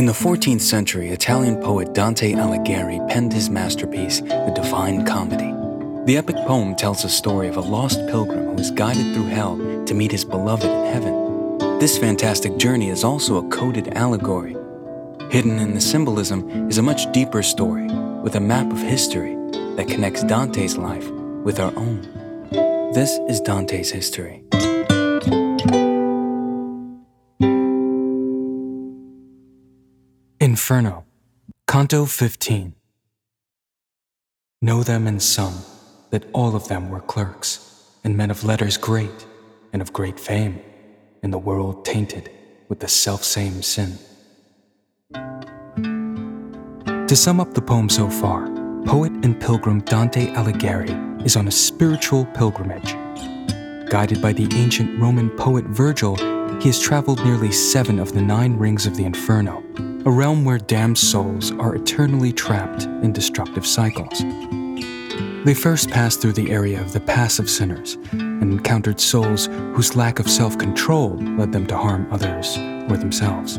In the 14th century, Italian poet Dante Alighieri penned his masterpiece, The Divine Comedy. The epic poem tells the story of a lost pilgrim who is guided through hell to meet his beloved in heaven. This fantastic journey is also a coded allegory. Hidden in the symbolism is a much deeper story with a map of history that connects Dante's life with our own. This is Dante's history. Inferno, Canto 15. Know them and sum, that all of them were clerks, and men of letters great, and of great fame, in the world tainted with the selfsame sin. To sum up the poem so far, poet and pilgrim Dante Alighieri is on a spiritual pilgrimage. Guided by the ancient Roman poet Virgil, he has traveled nearly seven of the nine rings of the Inferno, a realm where damned souls are eternally trapped in destructive cycles. They first passed through the area of the passive sinners and encountered souls whose lack of self control led them to harm others or themselves.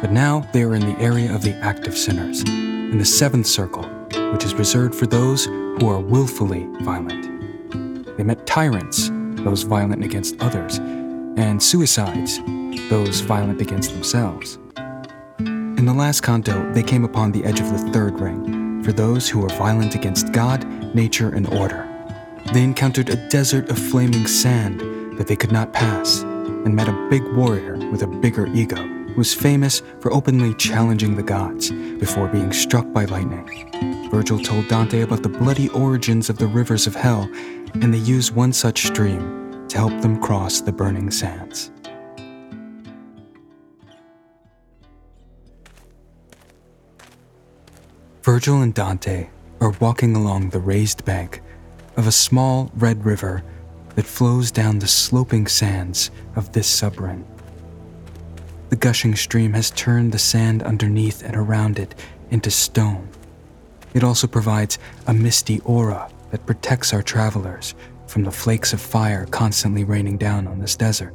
But now they are in the area of the active sinners, in the seventh circle, which is reserved for those who are willfully violent. They met tyrants, those violent against others, and suicides, those violent against themselves. In the last canto, they came upon the edge of the third ring, for those who were violent against God, nature, and order. They encountered a desert of flaming sand that they could not pass, and met a big warrior with a bigger ego who was famous for openly challenging the gods before being struck by lightning. Virgil told Dante about the bloody origins of the rivers of hell, and they used one such stream to help them cross the burning sands. Virgil and Dante are walking along the raised bank of a small red river that flows down the sloping sands of this subring. The gushing stream has turned the sand underneath and around it into stone. It also provides a misty aura that protects our travelers from the flakes of fire constantly raining down on this desert.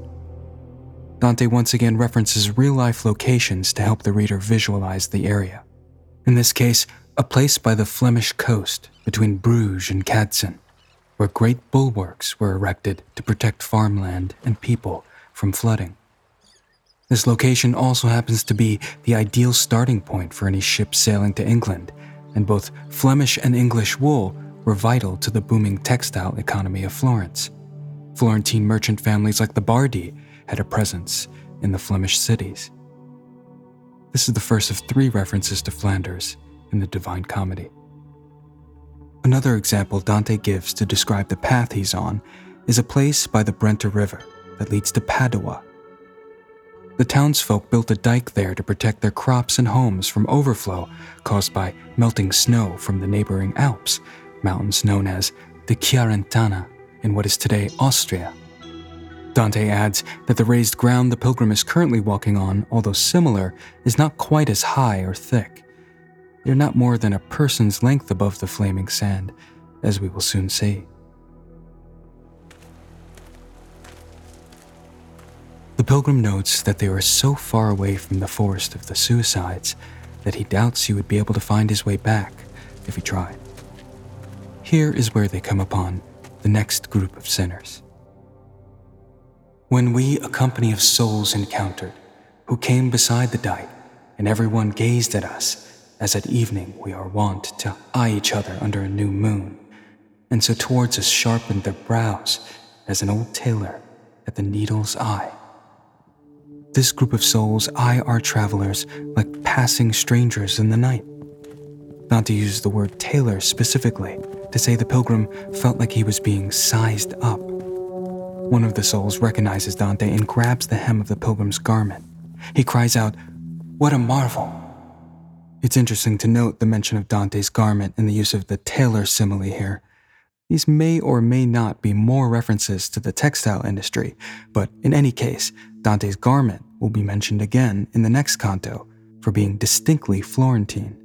Dante once again references real life locations to help the reader visualize the area. In this case, a place by the Flemish coast between Bruges and Cadsand, where great bulwarks were erected to protect farmland and people from flooding. This location also happens to be the ideal starting point for any ship sailing to England, and both Flemish and English wool were vital to the booming textile economy of Florence. Florentine merchant families like the Bardi had a presence in the Flemish cities. This is the first of three references to Flanders in the Divine Comedy. Another example Dante gives to describe the path he's on is a place by the Brenta River that leads to Padua. The townsfolk built a dike there to protect their crops and homes from overflow caused by melting snow from the neighboring Alps mountains known as the Chiarentana in what is today Austria. Dante adds that the raised ground the pilgrim is currently walking on, although similar, is not quite as high or thick. They're not more than a person's length above the flaming sand, as we will soon see. The pilgrim notes that they are so far away from the forest of the suicides that he doubts he would be able to find his way back if he tried. Here is where they come upon the next group of sinners. When we a company of souls encountered, who came beside the dyke, and everyone gazed at us, as at evening we are wont to eye each other under a new moon, and so towards us sharpened their brows as an old tailor at the needle's eye. This group of souls eye our travelers like passing strangers in the night. Not to use the word tailor specifically, to say the pilgrim felt like he was being sized up. One of the souls recognizes Dante and grabs the hem of the pilgrim's garment. He cries out, What a marvel! It's interesting to note the mention of Dante's garment and the use of the tailor simile here. These may or may not be more references to the textile industry, but in any case, Dante's garment will be mentioned again in the next canto for being distinctly Florentine.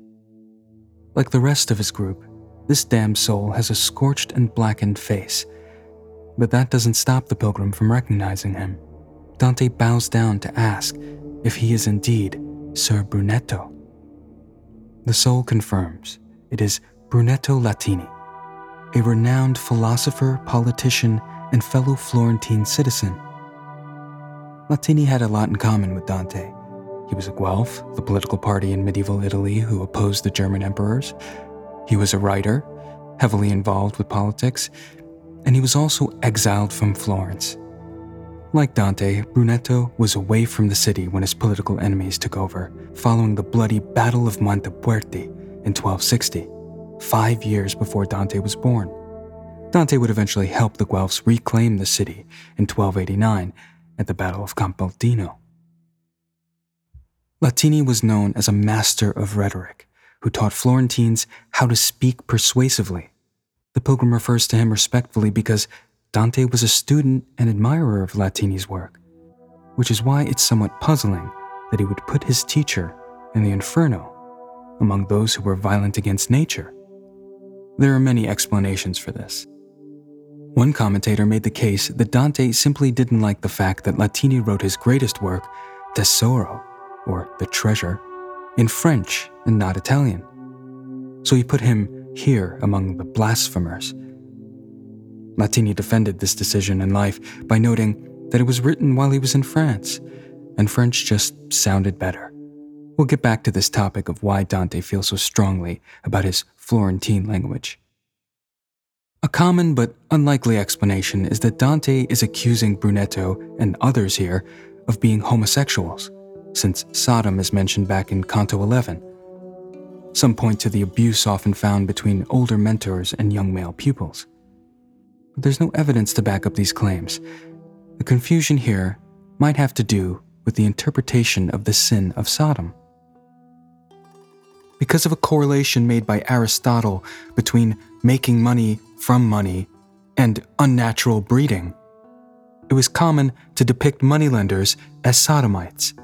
Like the rest of his group, this damned soul has a scorched and blackened face. But that doesn't stop the pilgrim from recognizing him. Dante bows down to ask if he is indeed Sir Brunetto. The soul confirms it is Brunetto Latini, a renowned philosopher, politician, and fellow Florentine citizen. Latini had a lot in common with Dante. He was a Guelph, the political party in medieval Italy who opposed the German emperors. He was a writer, heavily involved with politics, and he was also exiled from Florence. Like Dante, Brunetto was away from the city when his political enemies took over, following the bloody Battle of Montaperti in 1260, five years before Dante was born. Dante would eventually help the Guelphs reclaim the city in 1289 at the Battle of Campaldino. Latini was known as a master of rhetoric who taught Florentines how to speak persuasively. The pilgrim refers to him respectfully because Dante was a student and admirer of Latini's work, which is why it's somewhat puzzling that he would put his teacher in the Inferno among those who were violent against nature. There are many explanations for this. One commentator made the case that Dante simply didn't like the fact that Latini wrote his greatest work, Tesoro, or The Treasure, in French and not Italian. So he put him here among the blasphemers Latini defended this decision in life by noting that it was written while he was in France, and French just sounded better. We'll get back to this topic of why Dante feels so strongly about his Florentine language. A common but unlikely explanation is that Dante is accusing Brunetto and others here of being homosexuals, since Sodom is mentioned back in Canto 11. Some point to the abuse often found between older mentors and young male pupils but there's no evidence to back up these claims. The confusion here might have to do with the interpretation of the sin of Sodom. Because of a correlation made by Aristotle between making money from money and unnatural breeding, it was common to depict moneylenders as sodomites,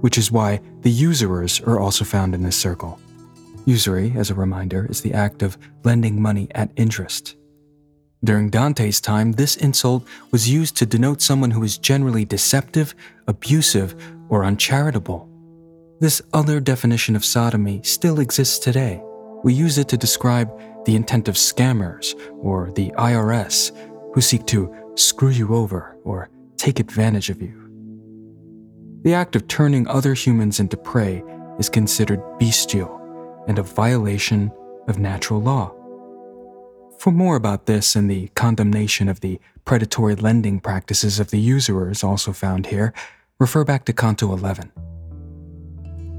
which is why the usurers are also found in this circle. Usury, as a reminder, is the act of lending money at interest. During Dante's time, this insult was used to denote someone who is generally deceptive, abusive, or uncharitable. This other definition of sodomy still exists today. We use it to describe the intent of scammers or the IRS who seek to screw you over or take advantage of you. The act of turning other humans into prey is considered bestial and a violation of natural law. For more about this and the condemnation of the predatory lending practices of the usurers also found here, refer back to Canto 11.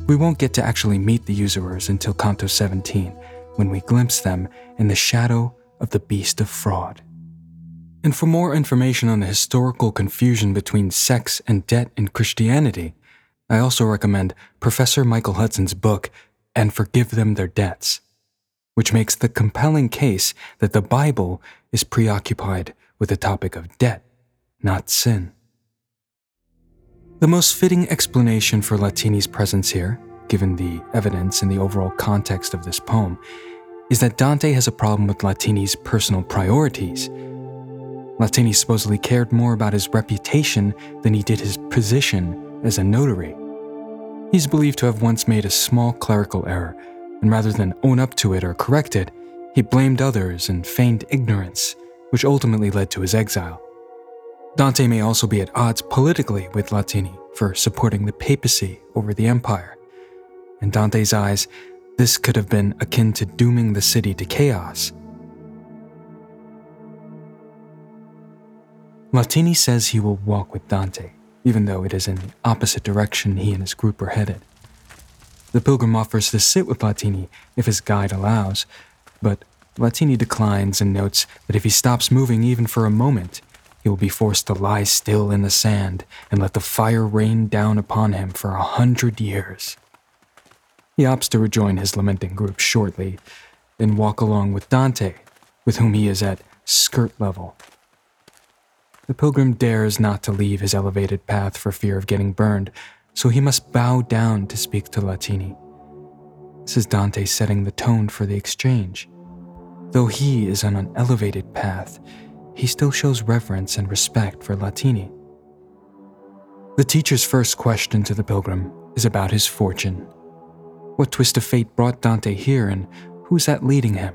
We won't get to actually meet the usurers until Canto 17, when we glimpse them in the shadow of the beast of fraud. And for more information on the historical confusion between sex and debt in Christianity, I also recommend Professor Michael Hudson's book, And Forgive Them Their Debts which makes the compelling case that the Bible is preoccupied with the topic of debt, not sin. The most fitting explanation for Latini's presence here, given the evidence and the overall context of this poem, is that Dante has a problem with Latini's personal priorities. Latini supposedly cared more about his reputation than he did his position as a notary. He's believed to have once made a small clerical error and rather than own up to it or correct it, he blamed others and feigned ignorance, which ultimately led to his exile. Dante may also be at odds politically with Latini for supporting the papacy over the empire. In Dante's eyes, this could have been akin to dooming the city to chaos. Latini says he will walk with Dante, even though it is in the opposite direction he and his group are headed. The pilgrim offers to sit with Latini if his guide allows, but Latini declines and notes that if he stops moving even for a moment, he will be forced to lie still in the sand and let the fire rain down upon him for a hundred years. He opts to rejoin his lamenting group shortly, then walk along with Dante, with whom he is at skirt level. The pilgrim dares not to leave his elevated path for fear of getting burned, so he must bow down to speak to Latini. This is Dante setting the tone for the exchange. Though he is on an elevated path, he still shows reverence and respect for Latini. The teacher's first question to the pilgrim is about his fortune. What twist of fate brought Dante here, and who's that leading him?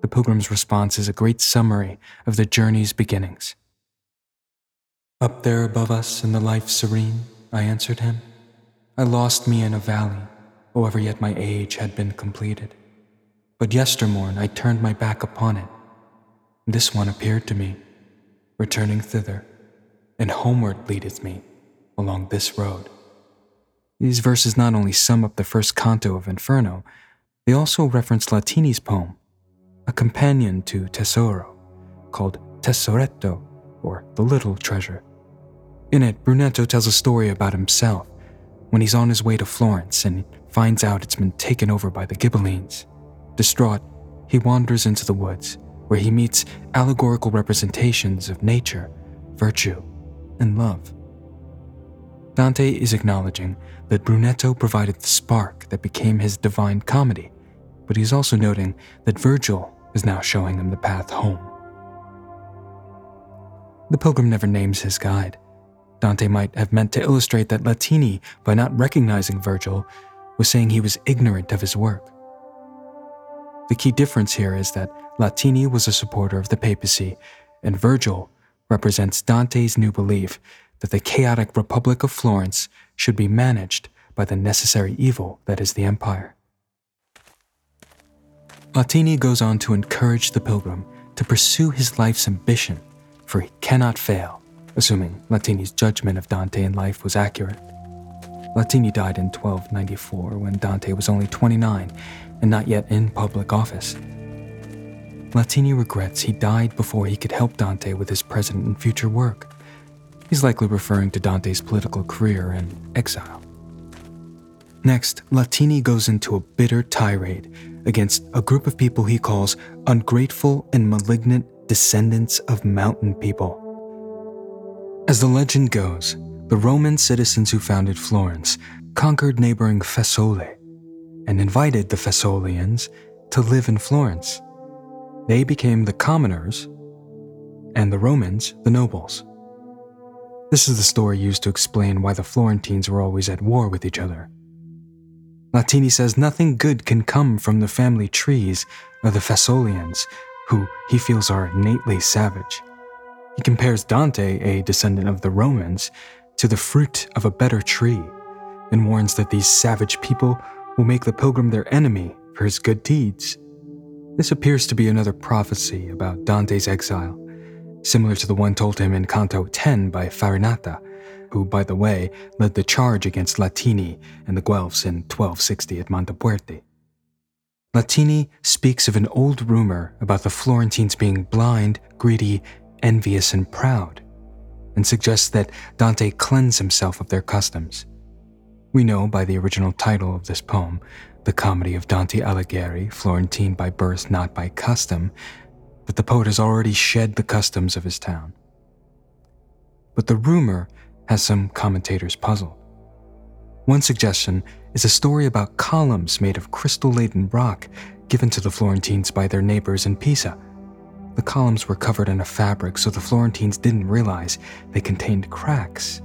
The pilgrim's response is a great summary of the journey's beginnings. Up there above us in the life serene, I answered him. I lost me in a valley, however yet my age had been completed. But yestermorn I turned my back upon it. This one appeared to me, returning thither, and homeward leadeth me along this road. These verses not only sum up the first canto of Inferno, they also reference Latini's poem, a companion to Tesoro, called Tesoretto, or The Little Treasure. In it, Brunetto tells a story about himself when he's on his way to Florence and finds out it's been taken over by the Ghibellines. Distraught, he wanders into the woods, where he meets allegorical representations of nature, virtue, and love. Dante is acknowledging that Brunetto provided the spark that became his divine comedy, but he's also noting that Virgil is now showing him the path home. The pilgrim never names his guide. Dante might have meant to illustrate that Latini, by not recognizing Virgil, was saying he was ignorant of his work. The key difference here is that Latini was a supporter of the papacy, and Virgil represents Dante's new belief that the chaotic Republic of Florence should be managed by the necessary evil that is the empire. Latini goes on to encourage the pilgrim to pursue his life's ambition, for he cannot fail, assuming Latini's judgment of Dante in life was accurate. Latini died in 1294 when Dante was only 29 and not yet in public office. Latini regrets he died before he could help Dante with his present and future work. He's likely referring to Dante's political career and exile. Next, Latini goes into a bitter tirade against a group of people he calls ungrateful and malignant descendants of mountain people. As the legend goes, the Roman citizens who founded Florence conquered neighboring Fiesole and invited the Fiesolians to live in Florence. They became the commoners, and the Romans the nobles. This is the story used to explain why the Florentines were always at war with each other. Latini says nothing good can come from the family trees of the Fiesolians, who he feels are innately savage. He compares Dante, a descendant of the Romans, to the fruit of a better tree, and warns that these savage people will make the pilgrim their enemy for his good deeds. This appears to be another prophecy about Dante's exile, similar to the one told him in Canto 10 by Farinata, who, by the way, led the charge against Latini and the Guelphs in 1260 at Montaperti. Latini speaks of an old rumor about the Florentines being blind, greedy, envious, and proud, and suggests that Dante cleanse himself of their customs. We know by the original title of this poem, the comedy of Dante Alighieri, Florentine by birth, not by custom, that the poet has already shed the customs of his town. But the rumor has some commentators puzzled. One suggestion is a story about columns made of crystal laden rock given to the Florentines by their neighbors in Pisa. The columns were covered in a fabric, so the Florentines didn't realize they contained cracks.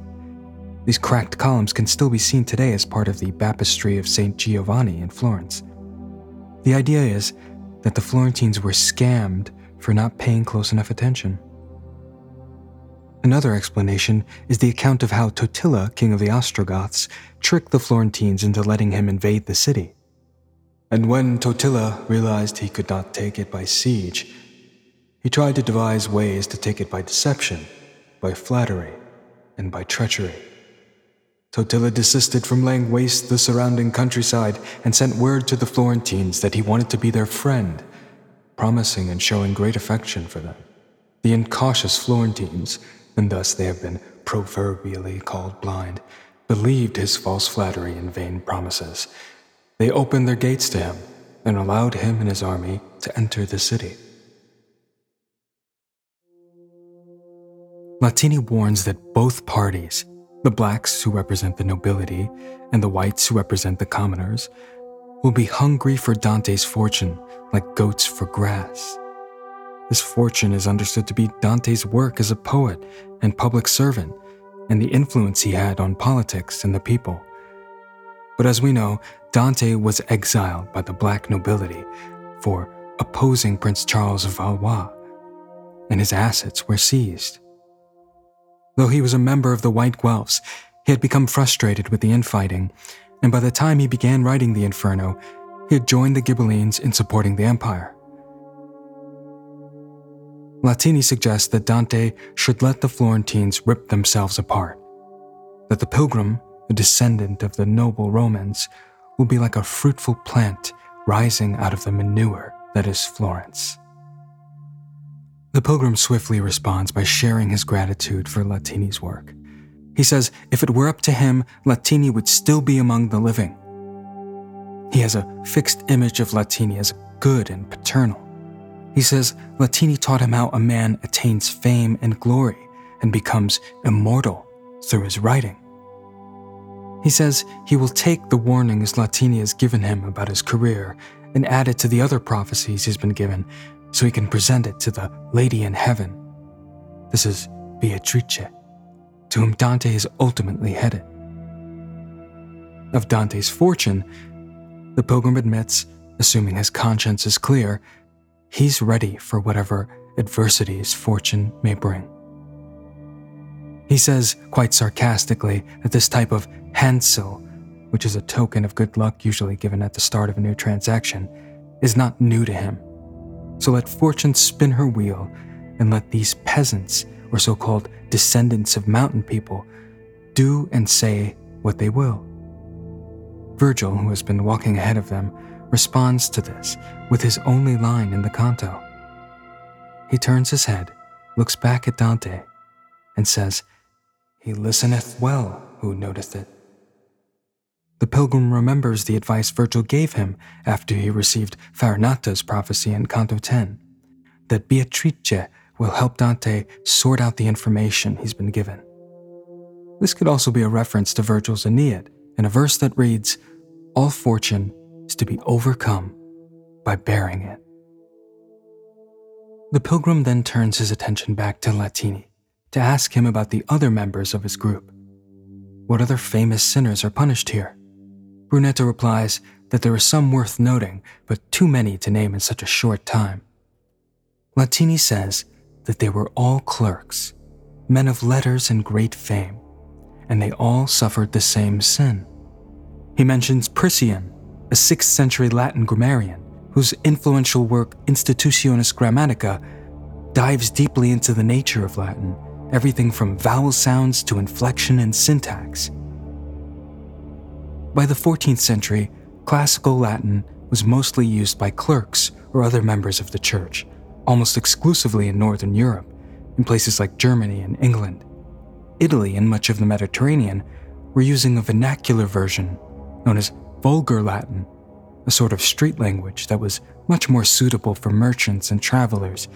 These cracked columns can still be seen today as part of the baptistry of St. Giovanni in Florence. The idea is that the Florentines were scammed for not paying close enough attention. Another explanation is the account of how Totila, king of the Ostrogoths, tricked the Florentines into letting him invade the city. And when Totila realized he could not take it by siege, he tried to devise ways to take it by deception, by flattery, and by treachery. Totila desisted from laying waste the surrounding countryside and sent word to the Florentines that he wanted to be their friend promising and showing great affection for them. The incautious Florentines, and thus they have been proverbially called blind, believed his false flattery and vain promises. They opened their gates to him and allowed him and his army to enter the city. Latini warns that both parties, the blacks who represent the nobility and the whites who represent the commoners, will be hungry for Dante's fortune like goats for grass. This fortune is understood to be Dante's work as a poet and public servant, and the influence he had on politics and the people. But as we know, Dante was exiled by the black nobility for opposing Prince Charles of Valois, and his assets were seized. Though he was a member of the White Guelphs, he had become frustrated with the infighting, and by the time he began writing the Inferno, he had joined the Ghibellines in supporting the Empire. Latini suggests that Dante should let the Florentines rip themselves apart, that the pilgrim, a descendant of the noble Romans, will be like a fruitful plant rising out of the manure that is Florence. The pilgrim swiftly responds by sharing his gratitude for Latini's work. He says if it were up to him, Latini would still be among the living. He has a fixed image of Latini as good and paternal. He says Latini taught him how a man attains fame and glory and becomes immortal through his writing. He says he will take the warnings Latini has given him about his career and add it to the other prophecies he's been given so he can present it to the Lady in Heaven. This is Beatrice, to whom Dante is ultimately headed. Of Dante's fortune, the pilgrim admits, assuming his conscience is clear, he's ready for whatever adversities fortune may bring. He says, quite sarcastically, that this type of handsel, which is a token of good luck usually given at the start of a new transaction, is not new to him so let fortune spin her wheel, and let these peasants, or so called descendants of mountain people, do and say what they will. Virgil, who has been walking ahead of them, responds to this with his only line in the canto. He turns his head, looks back at Dante, and says, He listeneth well who noteth it. The pilgrim remembers the advice Virgil gave him after he received Farinata's prophecy in Canto 10 that Beatrice will help Dante sort out the information he's been given. This could also be a reference to Virgil's Aeneid in a verse that reads, All fortune is to be overcome by bearing it. The pilgrim then turns his attention back to Latini to ask him about the other members of his group. What other famous sinners are punished here? Brunetto replies that there are some worth noting, but too many to name in such a short time. Latini says that they were all clerks, men of letters and great fame, and they all suffered the same sin. He mentions Priscian, a 6th century Latin grammarian, whose influential work Institutiones Grammatica dives deeply into the nature of Latin, everything from vowel sounds to inflection and syntax. By the 14th century, classical Latin was mostly used by clerks or other members of the church, almost exclusively in Northern Europe, in places like Germany and England. Italy and much of the Mediterranean were using a vernacular version known as Vulgar Latin, a sort of street language that was much more suitable for merchants and travelers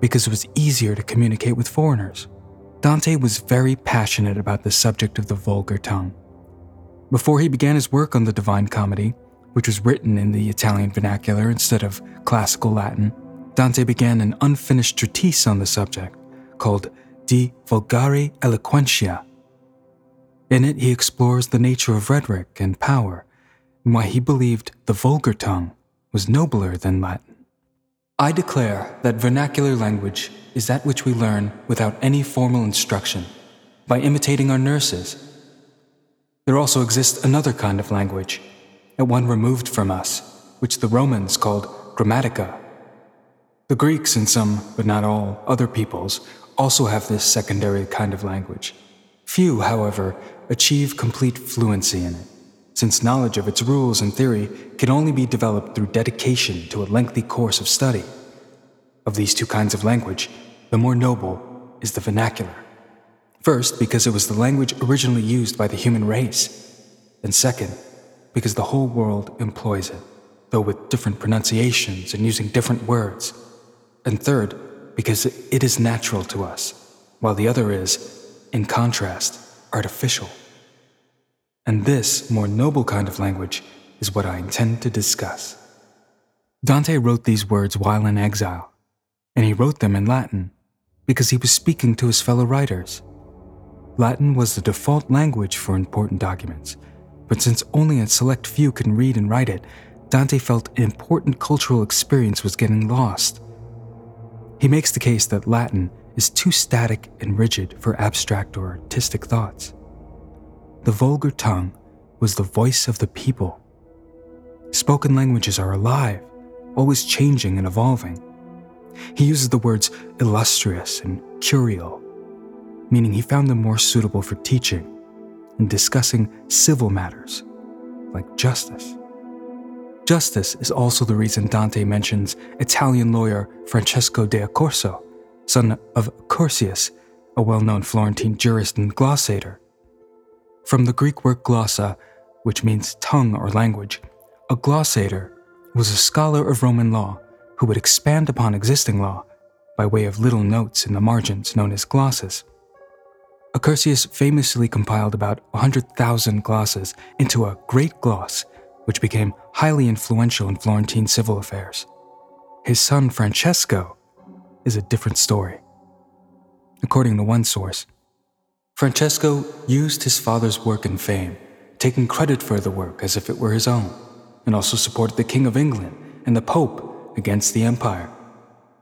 because it was easier to communicate with foreigners. Dante was very passionate about the subject of the vulgar tongue. Before he began his work on the Divine Comedy, which was written in the Italian vernacular instead of classical Latin, Dante began an unfinished treatise on the subject called De Vulgari Eloquentia. In it, he explores the nature of rhetoric and power, and why he believed the vulgar tongue was nobler than Latin. I declare that vernacular language is that which we learn without any formal instruction, by imitating our nurses there also exists another kind of language, a one removed from us, which the Romans called grammatica. The Greeks and some, but not all, other peoples also have this secondary kind of language. Few, however, achieve complete fluency in it, since knowledge of its rules and theory can only be developed through dedication to a lengthy course of study. Of these two kinds of language, the more noble is the vernacular. First, because it was the language originally used by the human race. And second, because the whole world employs it, though with different pronunciations and using different words. And third, because it is natural to us, while the other is, in contrast, artificial. And this more noble kind of language is what I intend to discuss. Dante wrote these words while in exile, and he wrote them in Latin because he was speaking to his fellow writers. Latin was the default language for important documents, but since only a select few can read and write it, Dante felt an important cultural experience was getting lost. He makes the case that Latin is too static and rigid for abstract or artistic thoughts. The vulgar tongue was the voice of the people. Spoken languages are alive, always changing and evolving. He uses the words illustrious and curial, meaning he found them more suitable for teaching and discussing civil matters, like justice. Justice is also the reason Dante mentions Italian lawyer Francesco de Accorso, son of Accursius, a well known Florentine jurist and glossator. From the Greek word glossa, which means tongue or language, a glossator was a scholar of Roman law who would expand upon existing law by way of little notes in the margins known as glosses. Accursius famously compiled about 100,000 glosses into a great gloss, which became highly influential in Florentine civil affairs. His son Francesco is a different story. According to one source, Francesco used his father's work and fame, taking credit for the work as if it were his own and also supported the King of England and the Pope against the Empire.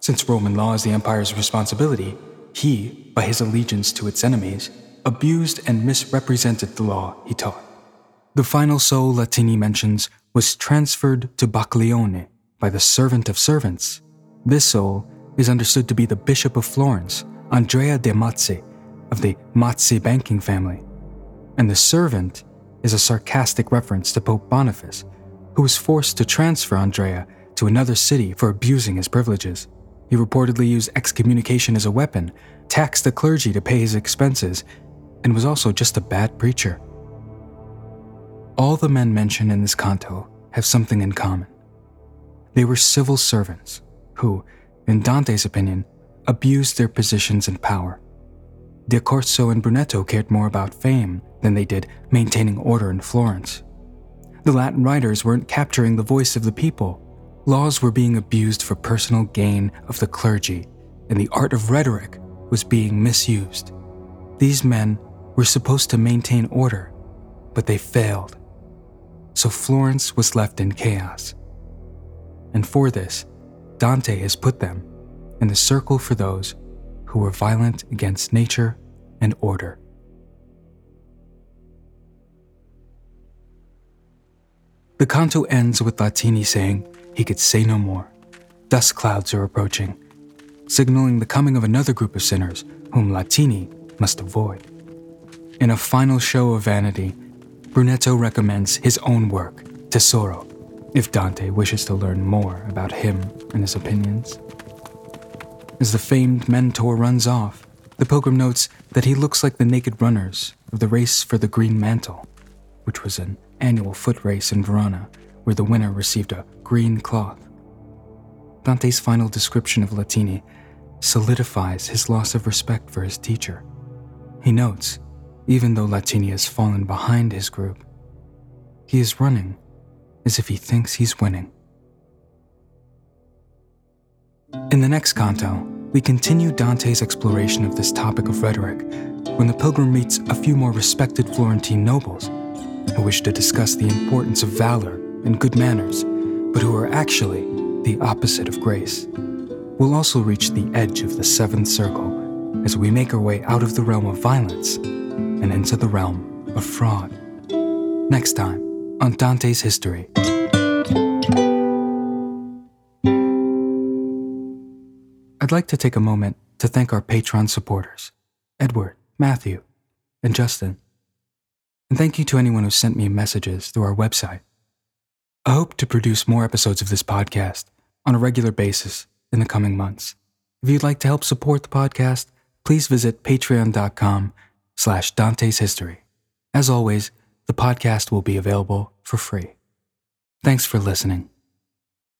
Since Roman law is the Empire's responsibility, he, by his allegiance to its enemies, abused and misrepresented the law he taught. The final soul Latini mentions was transferred to Bacchiglione by the servant of servants. This soul is understood to be the Bishop of Florence, Andrea de Mazzi, of the Mazzi banking family. And the servant is a sarcastic reference to Pope Boniface, who was forced to transfer Andrea to another city for abusing his privileges. He reportedly used excommunication as a weapon, taxed the clergy to pay his expenses, and was also just a bad preacher. All the men mentioned in this canto have something in common. They were civil servants who, in Dante's opinion, abused their positions and power. De Corso and Brunetto cared more about fame than they did maintaining order in Florence. The Latin writers weren't capturing the voice of the people. Laws were being abused for personal gain of the clergy, and the art of rhetoric was being misused. These men were supposed to maintain order, but they failed. So Florence was left in chaos. And for this, Dante has put them in the circle for those who were violent against nature and order. The canto ends with Latini saying he could say no more. Dust clouds are approaching, signaling the coming of another group of sinners whom Latini must avoid. In a final show of vanity, Brunetto recommends his own work, Tesoro, if Dante wishes to learn more about him and his opinions. As the famed mentor runs off, the pilgrim notes that he looks like the naked runners of the race for the green mantle, which was an annual foot race in Verona, where the winner received a green cloth. Dante's final description of Latini solidifies his loss of respect for his teacher. He notes, even though Latini has fallen behind his group, he is running as if he thinks he's winning. In the next canto, we continue Dante's exploration of this topic of rhetoric when the pilgrim meets a few more respected Florentine nobles who wish to discuss the importance of valor and good manners, but who are actually the opposite of grace. We'll also reach the edge of the seventh circle as we make our way out of the realm of violence and into the realm of fraud. Next time on Dante's History. I'd like to take a moment to thank our Patreon supporters Edward, Matthew, and Justin. And thank you to anyone who sent me messages through our website. I hope to produce more episodes of this podcast on a regular basis in the coming months. If you'd like to help support the podcast, please visit patreon.com slash Dante's History. As always, the podcast will be available for free. Thanks for listening.